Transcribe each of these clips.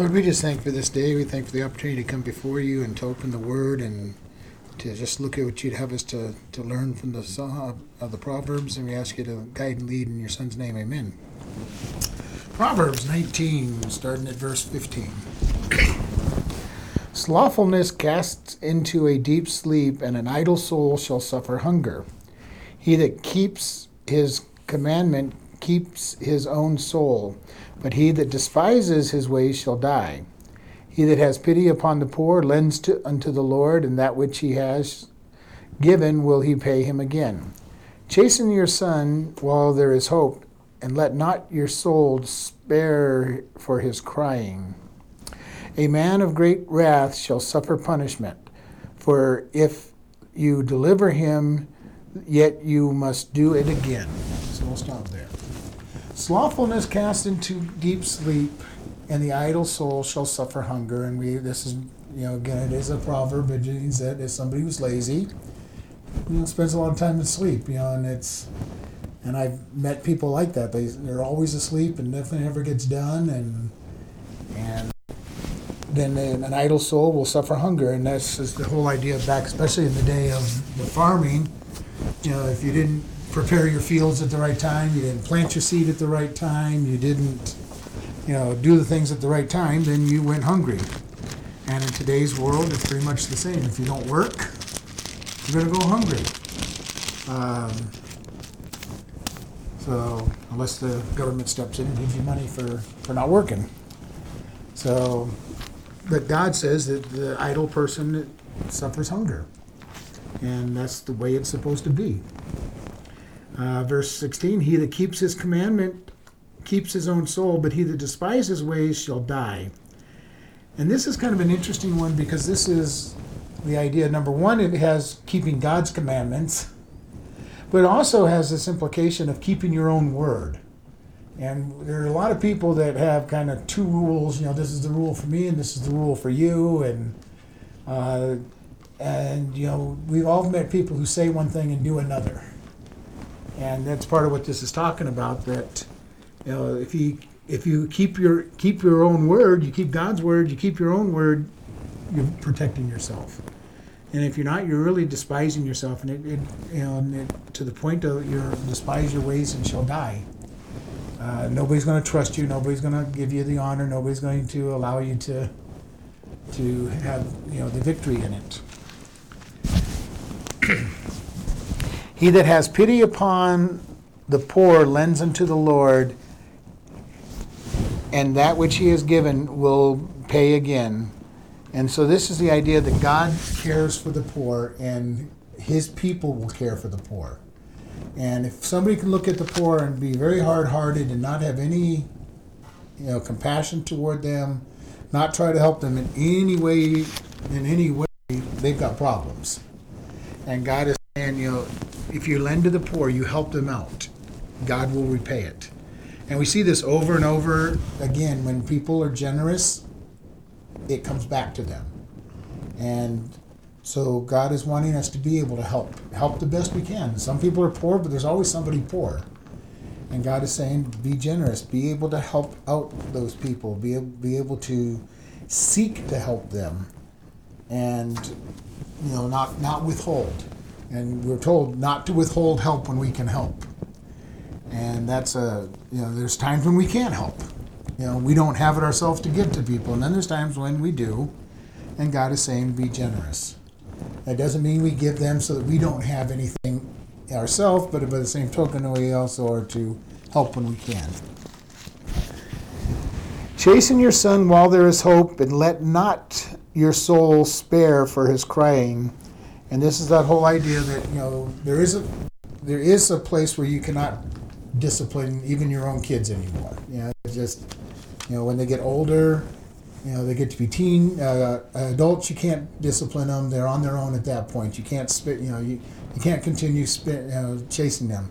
Lord, we just thank for this day. We thank for the opportunity to come before you and to open the Word and to just look at what you'd have us to, to learn from the Psalm of the Proverbs. And we ask you to guide and lead in your Son's name. Amen. Proverbs 19, starting at verse 15. Slothfulness casts into a deep sleep, and an idle soul shall suffer hunger. He that keeps his commandment keeps his own soul, but he that despises his ways shall die. He that has pity upon the poor lends to, unto the Lord, and that which he has given will he pay him again. Chasten your son while there is hope, and let not your soul spare for his crying. A man of great wrath shall suffer punishment, for if you deliver him, yet you must do it again. So we'll stop there. Slothfulness cast into deep sleep, and the idle soul shall suffer hunger. And we, this is, you know, again, it is a proverb. It means that if somebody who's lazy, you know, spends a lot of time in sleep, you know, and it's, and I've met people like that. They, they're always asleep and nothing ever gets done, and and then an idle soul will suffer hunger, and that's just the whole idea back, especially in the day of the farming. You know, if you didn't prepare your fields at the right time, you didn't plant your seed at the right time, you didn't, you know, do the things at the right time, then you went hungry. And in today's world, it's pretty much the same. If you don't work, you're going to go hungry. Um, so unless the government steps in and gives you money for, for not working. So, but God says that the idle person suffers hunger. And that's the way it's supposed to be. Uh, verse 16 He that keeps his commandment keeps his own soul, but he that despises ways shall die. And this is kind of an interesting one because this is the idea number one, it has keeping God's commandments, but it also has this implication of keeping your own word. And there are a lot of people that have kind of two rules. You know, this is the rule for me, and this is the rule for you. And uh, and you know, we've all met people who say one thing and do another. And that's part of what this is talking about. That you know, if you if you keep your keep your own word, you keep God's word, you keep your own word, you're protecting yourself. And if you're not, you're really despising yourself, and it, it you know, and it, to the point of you despise your ways and shall die. Uh, nobody's going to trust you. Nobody's going to give you the honor. Nobody's going to allow you to to have you know the victory in it. He that has pity upon the poor lends unto the Lord, and that which he has given will pay again. And so this is the idea that God cares for the poor, and His people will care for the poor. And if somebody can look at the poor and be very hard-hearted and not have any, you know, compassion toward them, not try to help them in any way, in any way, they've got problems. And God is saying, you know, if you lend to the poor, you help them out. God will repay it. And we see this over and over again when people are generous, it comes back to them. And so God is wanting us to be able to help, help the best we can. Some people are poor, but there's always somebody poor. And God is saying, be generous, be able to help out those people, be, be able to seek to help them, and you know, not not withhold. And we're told not to withhold help when we can help. And that's a you know, there's times when we can't help. You know, we don't have it ourselves to give to people, and then there's times when we do, and God is saying, be generous. That doesn't mean we give them so that we don't have anything ourselves, but by the same token, we also are to help when we can. Chasten your son while there is hope, and let not your soul spare for his crying. And this is that whole idea that you know there is a there is a place where you cannot discipline even your own kids anymore. You know, just you know when they get older, you know they get to be teen uh, adults. You can't discipline them; they're on their own at that point. You can't spit. You know you you can't continue spit, you know, chasing them.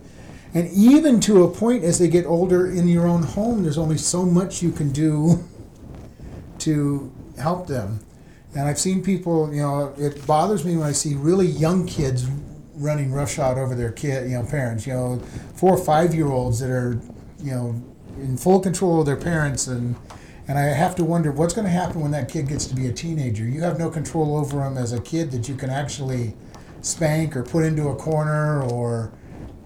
And even to a point as they get older in your own home, there's only so much you can do to help them. And I've seen people, you know, it bothers me when I see really young kids running roughshod over their kid, you know, parents, you know, four or five year olds that are, you know, in full control of their parents and And I have to wonder what's going to happen when that kid gets to be a teenager. You have no control over him as a kid that you can actually spank or put into a corner or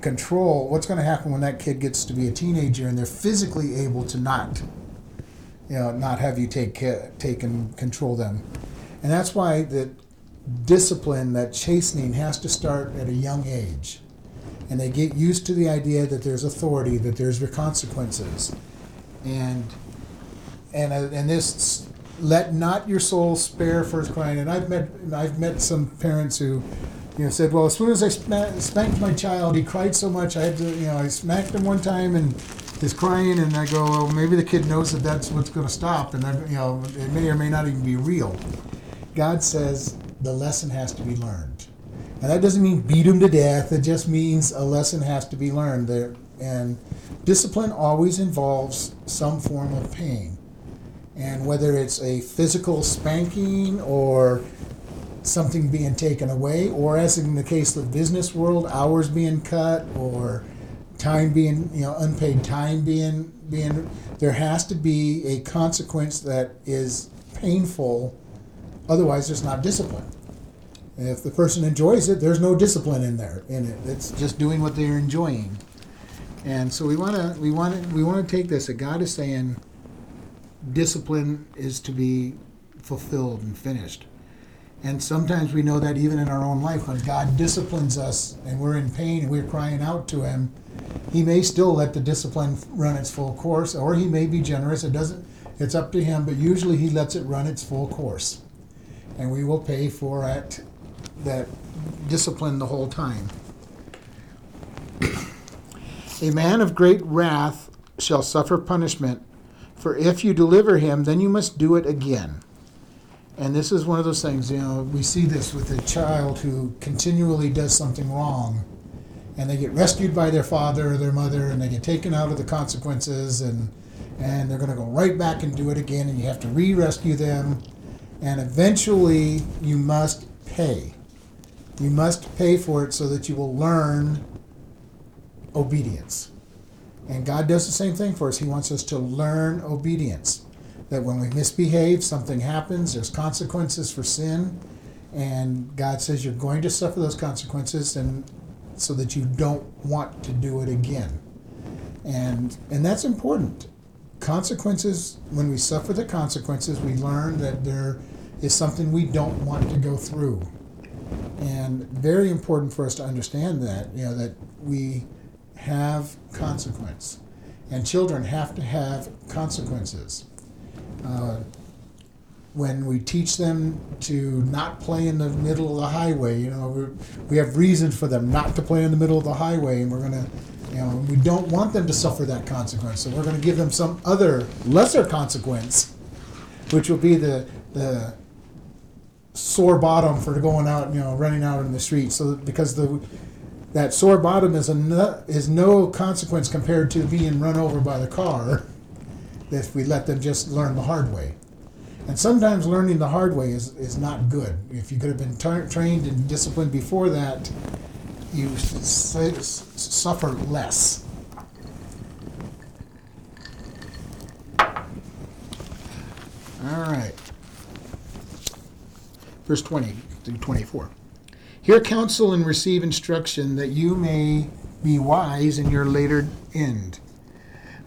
control. What's going to happen when that kid gets to be a teenager and they're physically able to not, you know, not have you take care, take and control them. And that's why that discipline, that chastening, has to start at a young age. And they get used to the idea that there's authority, that there's consequences, and and uh, and this let not your soul spare first crying. And I've met I've met some parents who, you know, said, well, as soon as I spanked my child, he cried so much, I had to, you know, I smacked him one time and he's crying, and I go, well, maybe the kid knows that that's what's going to stop, and I, you know, it may or may not even be real. God says the lesson has to be learned. And that doesn't mean beat him to death. It just means a lesson has to be learned. There, and discipline always involves some form of pain. And whether it's a physical spanking or something being taken away, or as in the case of the business world, hours being cut or time being, you know, unpaid time being being there has to be a consequence that is painful. Otherwise, there's not discipline. If the person enjoys it, there's no discipline in there in it. It's just doing what they're enjoying. And so we want to we want to we want to take this that God is saying discipline is to be fulfilled and finished. And sometimes we know that even in our own life, when God disciplines us and we're in pain and we're crying out to Him, He may still let the discipline run its full course, or He may be generous. It doesn't. It's up to Him, but usually He lets it run its full course, and we will pay for it, that discipline the whole time. A man of great wrath shall suffer punishment for if you deliver him, then you must do it again. And this is one of those things, you know, we see this with a child who continually does something wrong. And they get rescued by their father or their mother, and they get taken out of the consequences, and, and they're going to go right back and do it again, and you have to re rescue them. And eventually, you must pay. You must pay for it so that you will learn obedience. And God does the same thing for us. He wants us to learn obedience. That when we misbehave, something happens, there's consequences for sin. And God says you're going to suffer those consequences and so that you don't want to do it again. And and that's important. Consequences, when we suffer the consequences, we learn that there is something we don't want to go through. And very important for us to understand that, you know, that we have consequence. And children have to have consequences. Uh, when we teach them to not play in the middle of the highway, you know, we have reason for them not to play in the middle of the highway, and we're going to, you know, we don't want them to suffer that consequence. So we're going to give them some other lesser consequence, which will be the the sore bottom for going out, you know, running out in the street. So because the that sore bottom is, a no, is no consequence compared to being run over by the car if we let them just learn the hard way. And sometimes learning the hard way is, is not good. If you could have been tra- trained and disciplined before that, you s- s- suffer less. All right. Verse 20 through 24. Hear counsel and receive instruction that you may be wise in your later end.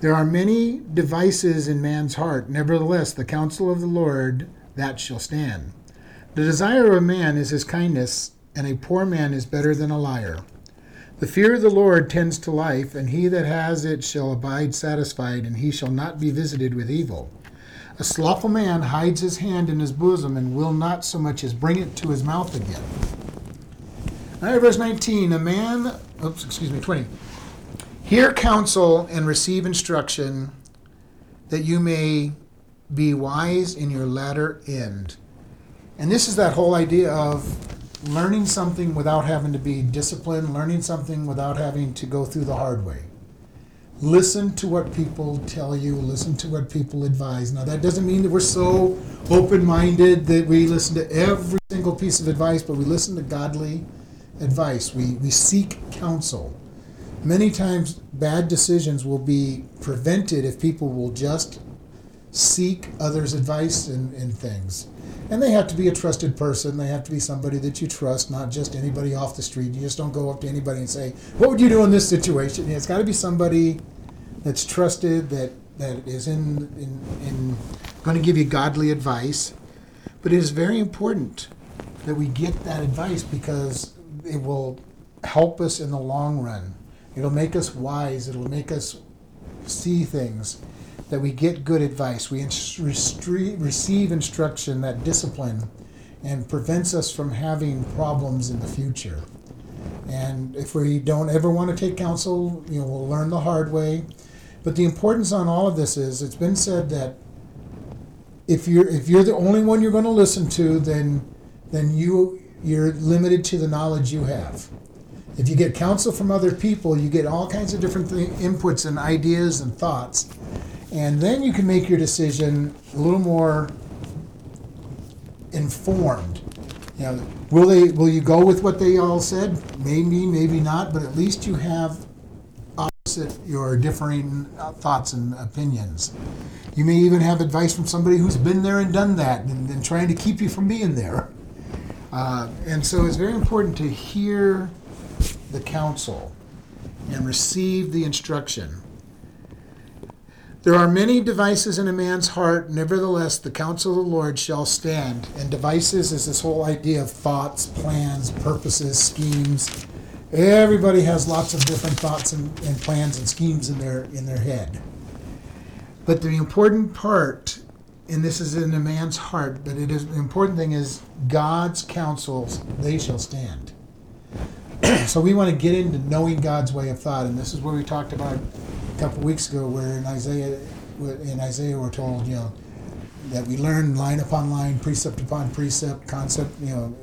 There are many devices in man's heart, nevertheless, the counsel of the Lord that shall stand. The desire of a man is his kindness, and a poor man is better than a liar. The fear of the Lord tends to life, and he that has it shall abide satisfied, and he shall not be visited with evil. A slothful man hides his hand in his bosom, and will not so much as bring it to his mouth again. All right, verse 19. A man, oops, excuse me, 20. Hear counsel and receive instruction that you may be wise in your latter end. And this is that whole idea of learning something without having to be disciplined, learning something without having to go through the hard way. Listen to what people tell you, listen to what people advise. Now, that doesn't mean that we're so open minded that we listen to every single piece of advice, but we listen to godly advice, we, we seek counsel. Many times, bad decisions will be prevented if people will just seek others' advice in, in things. And they have to be a trusted person. They have to be somebody that you trust, not just anybody off the street. You just don't go up to anybody and say, "What would you do in this situation?" It's got to be somebody that's trusted, that that is in in, in going to give you godly advice. But it is very important that we get that advice because it will help us in the long run. It'll make us wise. It'll make us see things that we get good advice, we receive instruction that discipline and prevents us from having problems in the future. And if we don't ever want to take counsel, you know, we'll learn the hard way. But the importance on all of this is it's been said that if you're if you're the only one you're going to listen to, then then you you're limited to the knowledge you have. If you get counsel from other people, you get all kinds of different th- inputs and ideas and thoughts and then you can make your decision a little more informed. You know, will they? Will you go with what they all said? Maybe, maybe not. But at least you have opposite your differing thoughts and opinions. You may even have advice from somebody who's been there and done that, and, and trying to keep you from being there. Uh, and so it's very important to hear the counsel and receive the instruction. There are many devices in a man's heart, nevertheless, the counsel of the Lord shall stand. And devices is this whole idea of thoughts, plans, purposes, schemes. Everybody has lots of different thoughts and, and plans and schemes in their in their head. But the important part, and this is in a man's heart, but it is the important thing is God's counsels, they shall stand. so we want to get into knowing God's way of thought, and this is where we talked about couple weeks ago, where in Isaiah, in Isaiah, we're told, you know, that we learn line upon line, precept upon precept, concept. You know,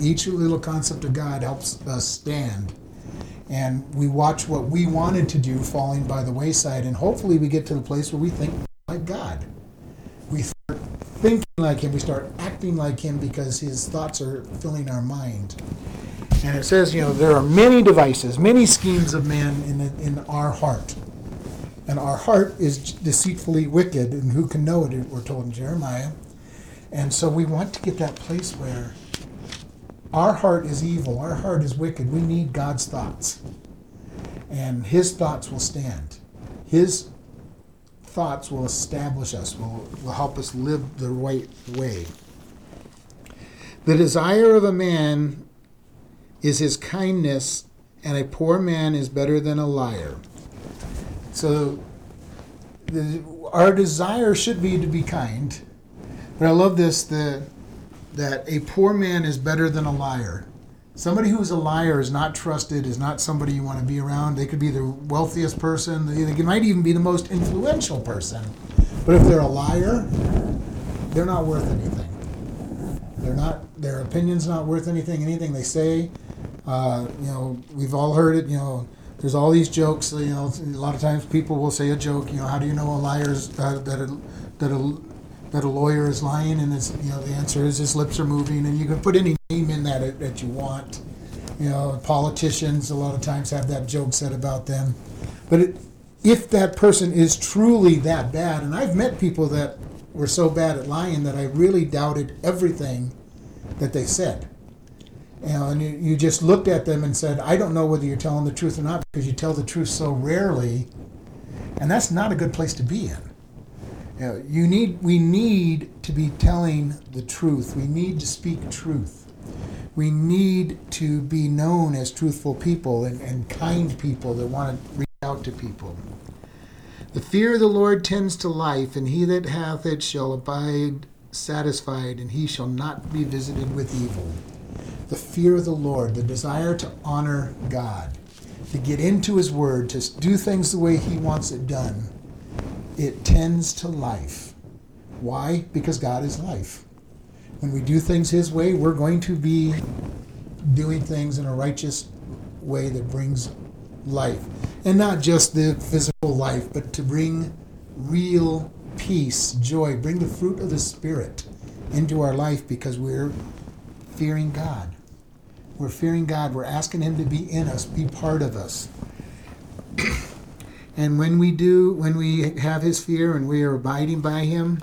each little concept of God helps us stand, and we watch what we wanted to do falling by the wayside, and hopefully we get to the place where we think like God. We start thinking like Him. We start acting like Him because His thoughts are filling our mind. And it says, you know, there are many devices, many schemes of man in, in our heart. And our heart is deceitfully wicked, and who can know it, we're told in Jeremiah. And so we want to get that place where our heart is evil, our heart is wicked. We need God's thoughts. And His thoughts will stand. His thoughts will establish us, will, will help us live the right way. The desire of a man is his kindness, and a poor man is better than a liar. So, the, our desire should be to be kind. But I love this the, that a poor man is better than a liar. Somebody who's a liar is not trusted, is not somebody you want to be around. They could be the wealthiest person, they might even be the most influential person. But if they're a liar, they're not worth anything. They're not, their opinion's not worth anything. Anything they say uh, you know, we've all heard it. You know, there's all these jokes. You know, a lot of times people will say a joke. You know, how do you know a liar's uh, that a that a that a lawyer is lying? And it's you know the answer is his lips are moving, and you can put any name in that that you want. You know, politicians a lot of times have that joke said about them, but it, if that person is truly that bad, and I've met people that were so bad at lying that I really doubted everything that they said and you, you just looked at them and said, I don't know whether you're telling the truth or not because you tell the truth so rarely, and that's not a good place to be in. You, know, you need, we need to be telling the truth. We need to speak truth. We need to be known as truthful people and, and kind people that want to reach out to people. The fear of the Lord tends to life, and he that hath it shall abide satisfied, and he shall not be visited with evil the fear of the Lord, the desire to honor God, to get into His Word, to do things the way He wants it done, it tends to life. Why? Because God is life. When we do things His way, we're going to be doing things in a righteous way that brings life. And not just the physical life, but to bring real peace, joy, bring the fruit of the Spirit into our life because we're fearing God. We're fearing God. We're asking Him to be in us, be part of us. And when we do, when we have his fear and we are abiding by him,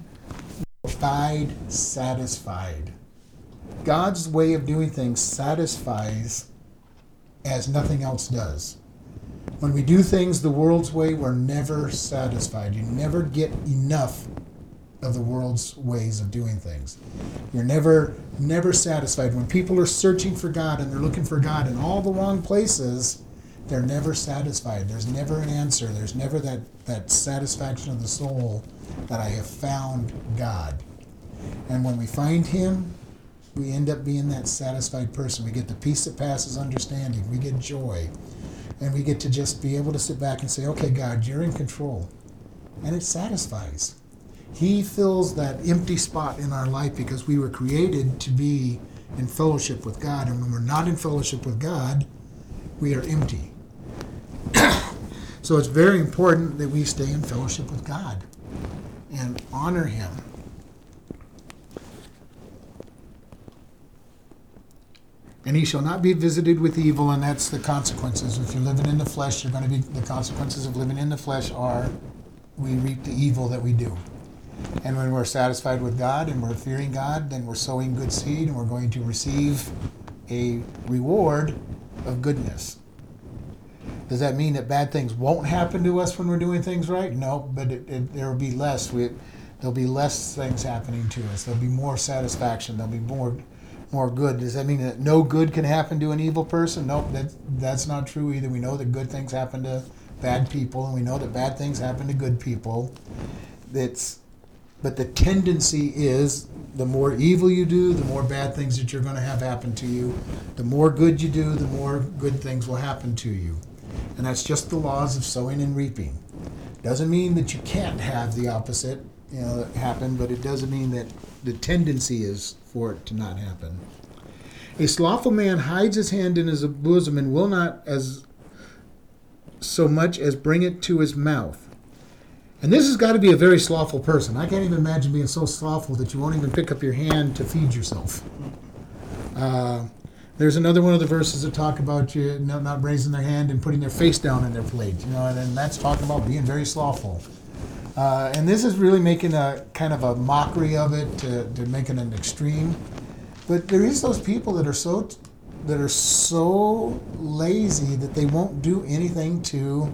we Abide satisfied. God's way of doing things satisfies as nothing else does. When we do things the world's way, we're never satisfied. You never get enough of the world's ways of doing things. You're never never satisfied. When people are searching for God and they're looking for God in all the wrong places, they're never satisfied. There's never an answer. There's never that, that satisfaction of the soul that I have found God. And when we find Him, we end up being that satisfied person. We get the peace that passes understanding. We get joy. And we get to just be able to sit back and say, okay, God, you're in control. And it satisfies. He fills that empty spot in our life because we were created to be in fellowship with God. And when we're not in fellowship with God, we are empty. so it's very important that we stay in fellowship with God and honor Him. And he shall not be visited with evil, and that's the consequences. If you're living in the flesh, you're going to be the consequences of living in the flesh are we reap the evil that we do. And when we're satisfied with God and we're fearing God, then we're sowing good seed and we're going to receive a reward of goodness. Does that mean that bad things won't happen to us when we're doing things right? No, but it, it, there will be less. We, there'll be less things happening to us. There'll be more satisfaction. There'll be more, more good. Does that mean that no good can happen to an evil person? Nope, that, that's not true either. We know that good things happen to bad people, and we know that bad things happen to good people. That's but the tendency is the more evil you do, the more bad things that you're going to have happen to you. The more good you do, the more good things will happen to you. And that's just the laws of sowing and reaping. Doesn't mean that you can't have the opposite, you know, happen, but it doesn't mean that the tendency is for it to not happen. A slothful man hides his hand in his bosom and will not as so much as bring it to his mouth. And this has got to be a very slothful person. I can't even imagine being so slothful that you won't even pick up your hand to feed yourself. Uh, there's another one of the verses that talk about you not, raising their hand and putting their face down in their plate. You know, and, that's talking about being very slothful. Uh, and this is really making a kind of a mockery of it to, to make it an extreme. But there is those people that are so that are so lazy that they won't do anything to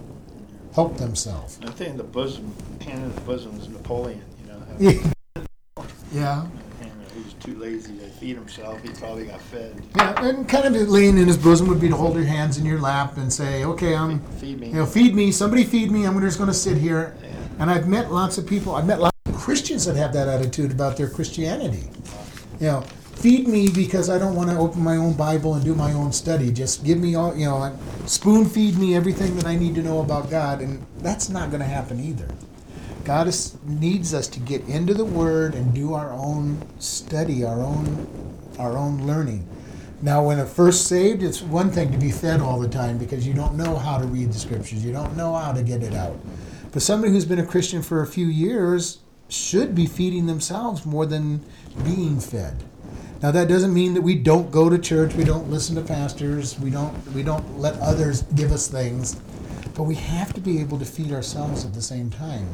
help themselves. I think the bosom, hand in the bosom is Napoleon, you know. Yeah. yeah. And he was too lazy to feed himself. He probably got fed. Yeah, and kind of laying in his bosom would be to hold your hands in your lap and say, "Okay, I'm, Feed me. you know, feed me. Somebody feed me. I'm just going to sit here." Yeah. And I've met lots of people. I've met lots of Christians that have that attitude about their Christianity. You know, feed me because I don't want to open my own Bible and do my own study. Just give me all, you know, spoon feed me everything that I need to know about God, and that's not going to happen either. God is, needs us to get into the Word and do our own study, our own, our own learning. Now, when a first saved, it's one thing to be fed all the time because you don't know how to read the Scriptures, you don't know how to get it out. But somebody who's been a Christian for a few years should be feeding themselves more than being fed. Now that doesn't mean that we don't go to church, we don't listen to pastors, we don't we don't let others give us things, but we have to be able to feed ourselves at the same time.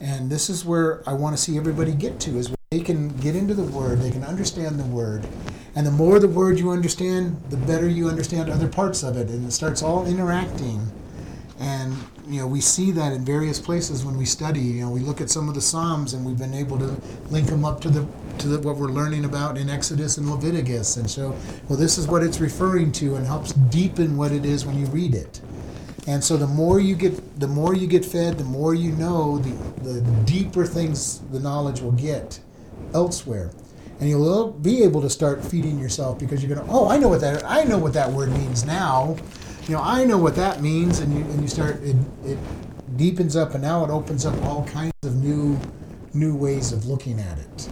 And this is where I want to see everybody get to is they can get into the word, they can understand the word. And the more the word you understand, the better you understand other parts of it and it starts all interacting. And you know, we see that in various places when we study. You know, we look at some of the Psalms and we've been able to link them up to the to the, what we're learning about in Exodus and Leviticus, and so well, this is what it's referring to, and helps deepen what it is when you read it. And so the more you get, the more you get fed, the more you know, the the deeper things the knowledge will get elsewhere, and you'll be able to start feeding yourself because you're gonna, oh, I know what that, I know what that word means now you know, I know what that means, and you and you start it, it deepens up, and now it opens up all kinds of new new ways of looking at it.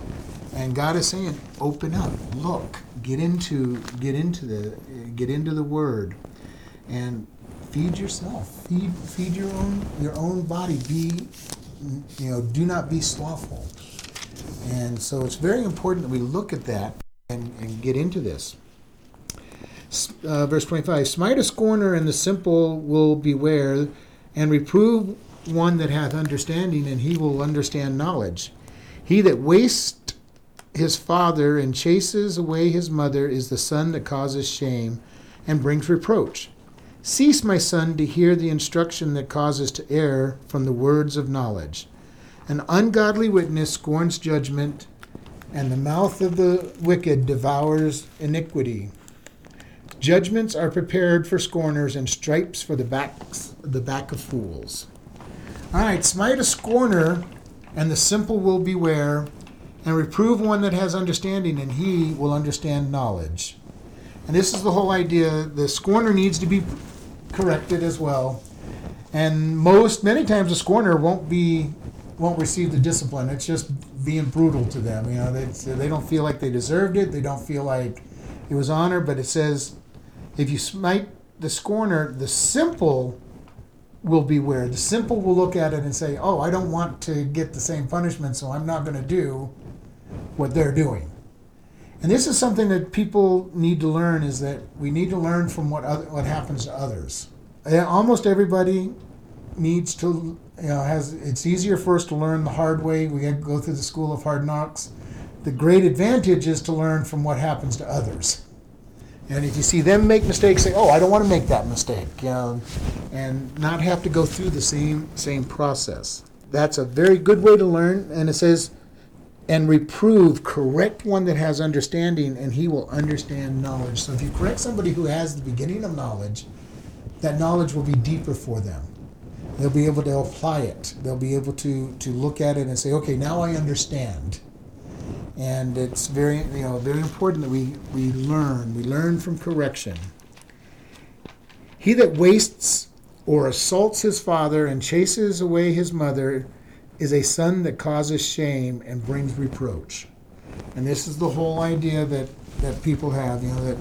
And God is saying, open up, look, get into get into the get into the Word, and feed yourself, feed feed your own your own body. Be you know, do not be slothful. And so it's very important that we look at that and, and get into this uh, verse 25 smite a scorner and the simple will beware And reprove one that hath understanding, and he will understand knowledge. He that wastes his father and chases away his mother is the son that causes shame and brings reproach. Cease, my son, to hear the instruction that causes to err from the words of knowledge. An ungodly witness scorns judgment, and the mouth of the wicked devours iniquity. Judgments are prepared for scorners, and stripes for the backs the back of fools. All right, smite a scorner, and the simple will beware, and reprove one that has understanding, and he will understand knowledge. And this is the whole idea. The scorner needs to be corrected as well. And most, many times, the scorner won't be, won't receive the discipline. It's just being brutal to them. You know, they they don't feel like they deserved it. They don't feel like it was honor. But it says, if you smite the scorner, the simple will beware. The simple will look at it and say, "Oh, I don't want to get the same punishment, so I'm not going to do what they're doing." And this is something that people need to learn: is that we need to learn from what other, what happens to others. Eh, almost everybody needs to, you know, has. It's easier for us to learn the hard way. We go through the school of hard knocks. The great advantage is to learn from what happens to others. And if you see them make mistakes, say, "Oh, I don't want to make that mistake," and not have to go through the same same process. That's a very good way to learn. And it says, "And reprove, correct one that has understanding, and he will understand knowledge." So if you correct somebody who has the beginning of knowledge, that knowledge will be deeper for them. They'll be able to apply it. They'll be able to to look at it and say, "Okay, now I understand." And it's very you know very important that we we learn. We learn from correction. He that wastes or assaults his father and chases away his mother is a son that causes shame and brings reproach. And this is the whole idea that that people have you know that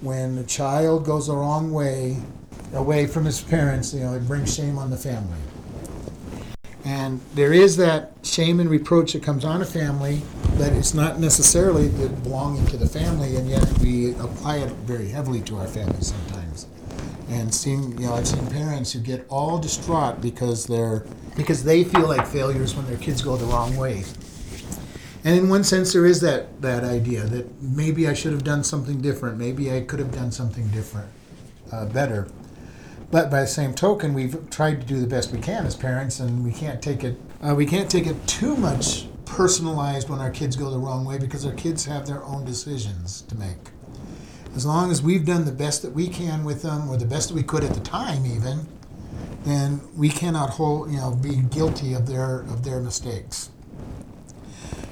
when a child goes the wrong way away from his parents you know it brings shame on the family and there is that shame and reproach that comes on a family, but it's not necessarily belonging to the family, and yet we apply it very heavily to our families sometimes. And seeing, you know, I've seen parents who get all distraught because they're because they feel like failures when their kids go the wrong way. And in one sense, there is that that idea that maybe I should have done something different. Maybe I could have done something different, uh, better. But by the same token, we've tried to do the best we can as parents, and we can't take it. Uh, we can't take it too much personalized when our kids go the wrong way because our kids have their own decisions to make. As long as we've done the best that we can with them, or the best that we could at the time, even, then we cannot hold, you know, be guilty of their of their mistakes.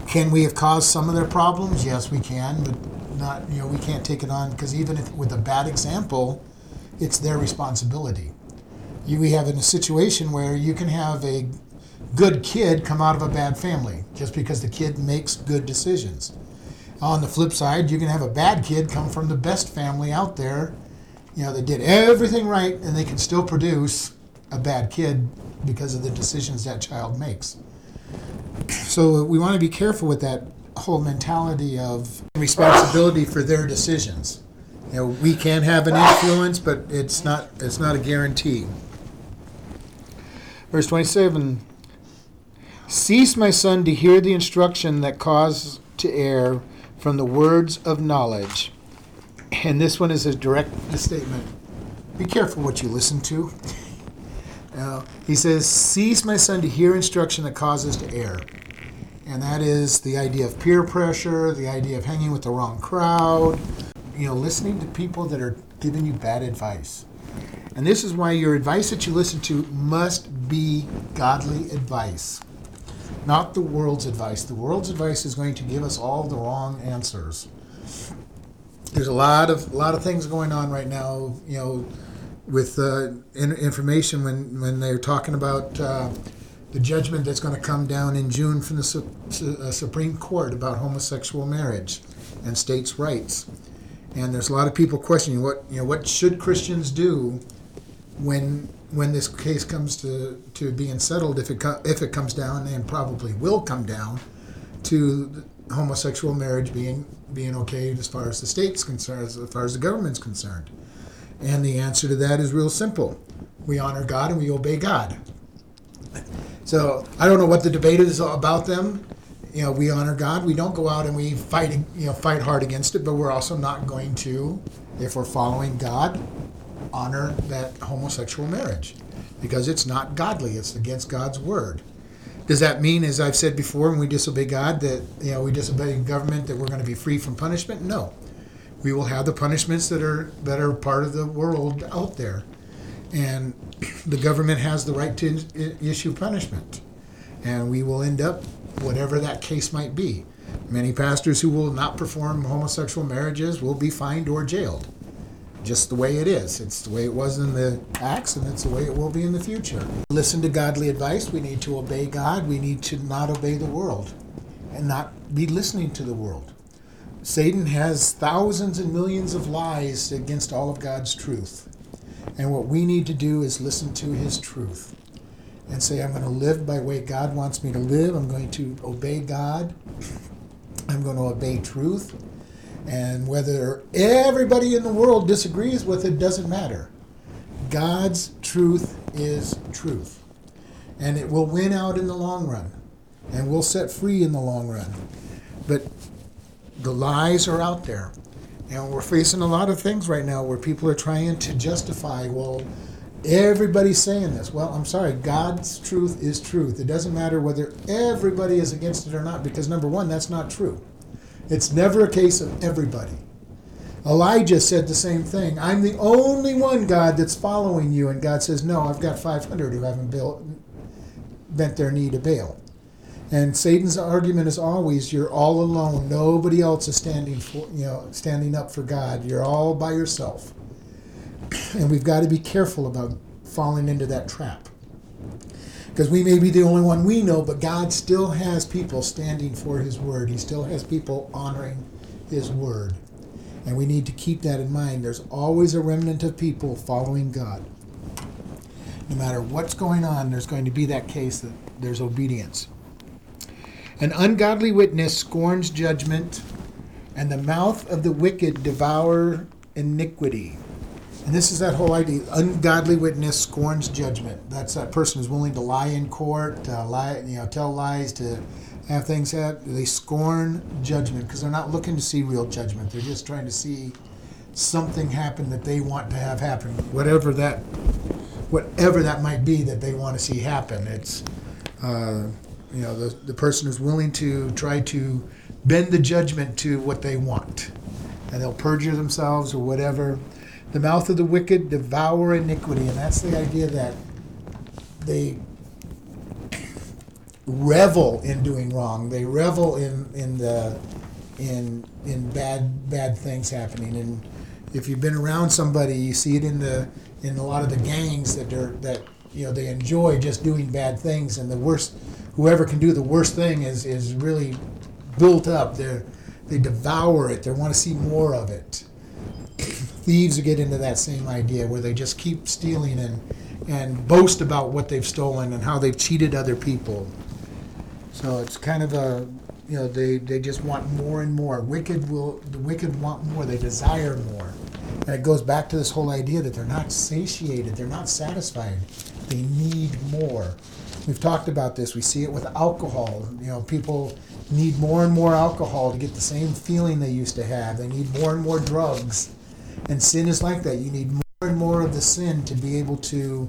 Can we have caused some of their problems? Yes, we can, but not. You know, we can't take it on because even if, with a bad example it's their responsibility. You, we have in a situation where you can have a good kid come out of a bad family just because the kid makes good decisions. On the flip side, you can have a bad kid come from the best family out there. You know, they did everything right and they can still produce a bad kid because of the decisions that child makes. So we want to be careful with that whole mentality of responsibility for their decisions. You know, we can have an influence, but it's not it's not a guarantee. Verse 27 Cease, my son, to hear the instruction that cause to err from the words of knowledge. And this one is a direct statement. Be careful what you listen to. Uh, he says, Cease, my son, to hear instruction that causes to err. And that is the idea of peer pressure, the idea of hanging with the wrong crowd, you know, listening to people that are giving you bad advice. And this is why your advice that you listen to must be godly advice, not the world's advice. The world's advice is going to give us all the wrong answers. There's a lot of a lot of things going on right now, you know, with uh, in, information when when they're talking about uh, the judgment that's going to come down in June from the su- su- uh, Supreme Court about homosexual marriage and states' rights and there's a lot of people questioning what you know what should Christians do when when this case comes to, to being settled if it if it comes down and probably will come down to homosexual marriage being being okay as far as the state's concerned as far as the government's concerned and the answer to that is real simple we honor God and we obey God. So I don't know what the debate is about them. You know, we honor God. We don't go out and we fight, you know, fight hard against it. But we're also not going to, if we're following God, honor that homosexual marriage because it's not godly. It's against God's word. Does that mean, as I've said before, when we disobey God, that you know we disobey government, that we're going to be free from punishment? No, we will have the punishments that are that are part of the world out there, and the government has the right to issue punishment, and we will end up whatever that case might be. Many pastors who will not perform homosexual marriages will be fined or jailed just the way it is. It's the way it was in the Acts, and it's the way it will be in the future. Listen to godly advice. We need to obey God. We need to not obey the world and not be listening to the world. Satan has thousands and millions of lies against all of God's truth. And what we need to do is listen to his truth and say, I'm going to live by way God wants me to live. I'm going to obey God. I'm going to obey truth. And whether everybody in the world disagrees with it doesn't matter. God's truth is truth. And it will win out in the long run. And we'll set free in the long run. But the lies are out there. And we're facing a lot of things right now where people are trying to justify, well, everybody's saying this. Well, I'm sorry, God's truth is truth. It doesn't matter whether everybody is against it or not, because number one, that's not true. It's never a case of everybody. Elijah said the same thing. I'm the only one, God, that's following you. And God says, No, I've got 500 who haven't built, bent their knee to Baal. And Satan's argument is always, You're all alone. Nobody else is standing for, you know, standing up for God. You're all by yourself. And we've got to be careful about falling into that trap. Because we may be the only one we know, but God still has people standing for His word. He still has people honoring His word. And we need to keep that in mind. There's always a remnant of people following God. No matter what's going on, there's going to be that case that there's obedience. An ungodly witness scorns judgment, and the mouth of the wicked devour iniquity. And this is that whole idea: ungodly witness scorns judgment. That's that person who's willing to lie in court, uh, lie, you know, tell lies, to have things that they scorn judgment because they're not looking to see real judgment. They're just trying to see something happen that they want to have happen, whatever that, whatever that might be that they want to see happen. It's, uh, you know, the the person who's willing to try to bend the judgment to what they want, and they'll perjure themselves or whatever. The mouth of the wicked devour iniquity, and that's the idea that they revel in doing wrong. They revel in in the in in bad bad things happening. And if you've been around somebody, you see it in the in a lot of the gangs that are that you know they enjoy just doing bad things. And the worst, whoever can do the worst thing is is really built up. They they devour it. They want to see more of it. Thieves get into that same idea where they just keep stealing and and boast about what they've stolen and how they've cheated other people. So it's kind of a, you know, they, they just want more and more. Wicked will, the wicked want more. They desire more. And it goes back to this whole idea that they're not satiated. They're not satisfied. They need more. We've talked about this. We see it with alcohol. You know, people need more and more alcohol to get the same feeling they used to have. They need more and more drugs. And sin is like that. You need more and more of the sin to be able to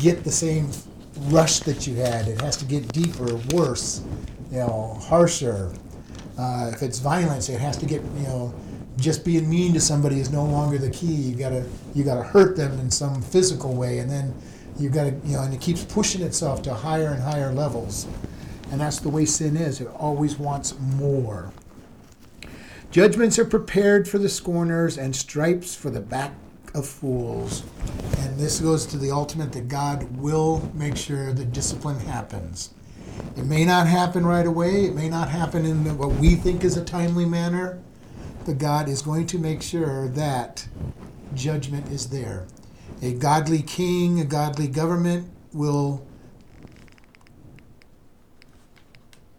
get the same rush that you had. It has to get deeper, worse, you know, harsher. Uh, if it's violence, it has to get, you know, just being mean to somebody is no longer the key. You gotta, you gotta hurt them in some physical way, and then you gotta, you know, and it keeps pushing itself to higher and higher levels. And that's the way sin is. It always wants more. Judgments are prepared for the scorners, and stripes for the back of fools. And this goes to the ultimate that God will make sure that discipline happens. It may not happen right away, it may not happen in what we think is a timely manner, but God is going to make sure that judgment is there. A godly king, a godly government will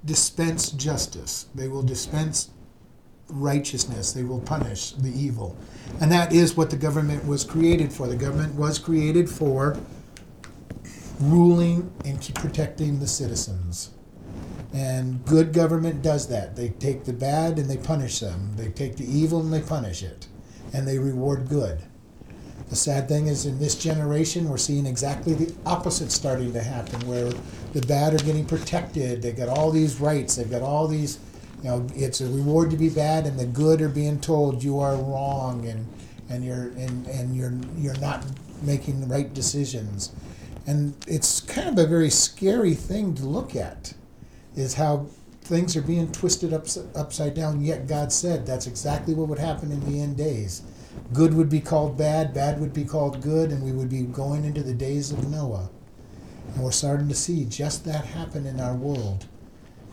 dispense justice. They will dispense righteousness. They will punish the evil. And that is what the government was created for. The government was created for ruling and protecting the citizens. And good government does that. They take the bad and they punish them. They take the evil and they punish it. And they reward good. The sad thing is, in this generation, we're seeing exactly the opposite starting to happen, where the bad are getting protected. They've got all these rights. They've got all these, you know, it's a reward to be bad, and the good are being told you are wrong, and and you're and, and you're you're not making the right decisions, and it's kind of a very scary thing to look at, is how things are being twisted ups, upside down. Yet God said that's exactly what would happen in the end days good would be called bad, bad would be called good, and we would be going into the days of Noah. And we're starting to see just that happen in our world.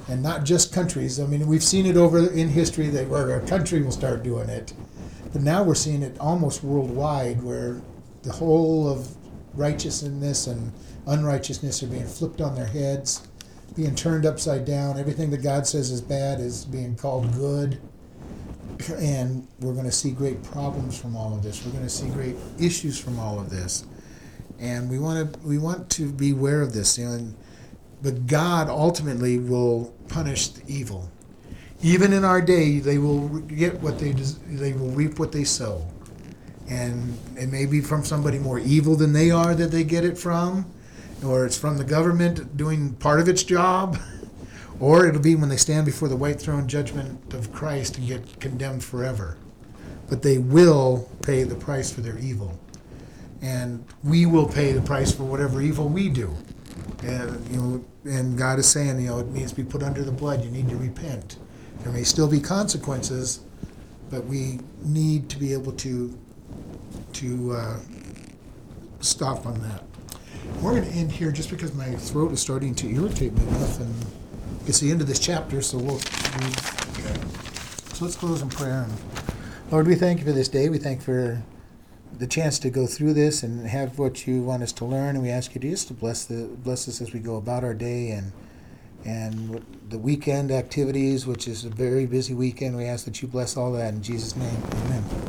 And not just countries. I mean, we've seen it over in history that where a country will start doing it. But now we're seeing it almost worldwide where the whole of righteousness and unrighteousness are being flipped on their heads, being turned upside down. Everything that God says is bad is being called good and we're going to see great problems from all of this. We're going to see great issues from all of this, and we want to we want to be aware of this. You know, and, but God ultimately will punish the evil. Even in our day, they will get what they they will reap what they sow, and it may be from somebody more evil than they are that they get it from, or it's from the government doing part of its job. Or it'll be when they stand before the white throne judgment of Christ and get condemned forever. But they will pay the price for their evil. And we will pay the price for whatever evil we do. And, you know, and God is saying, you know, it needs to be put under the blood. You need to repent. There may still be consequences, but we need to be able to to uh, stop on that. We're going to end here just because my throat is starting to irritate me enough, and it's the end of this chapter, so we'll. we- So let's close in prayer. And Lord, we thank you for this day. We thank you for the chance to go through this and have what you want us to learn, and we ask you just to bless the bless us as we go about our day and and the weekend activities, which is a very busy weekend. We ask that you bless all that in Jesus' name. Amen.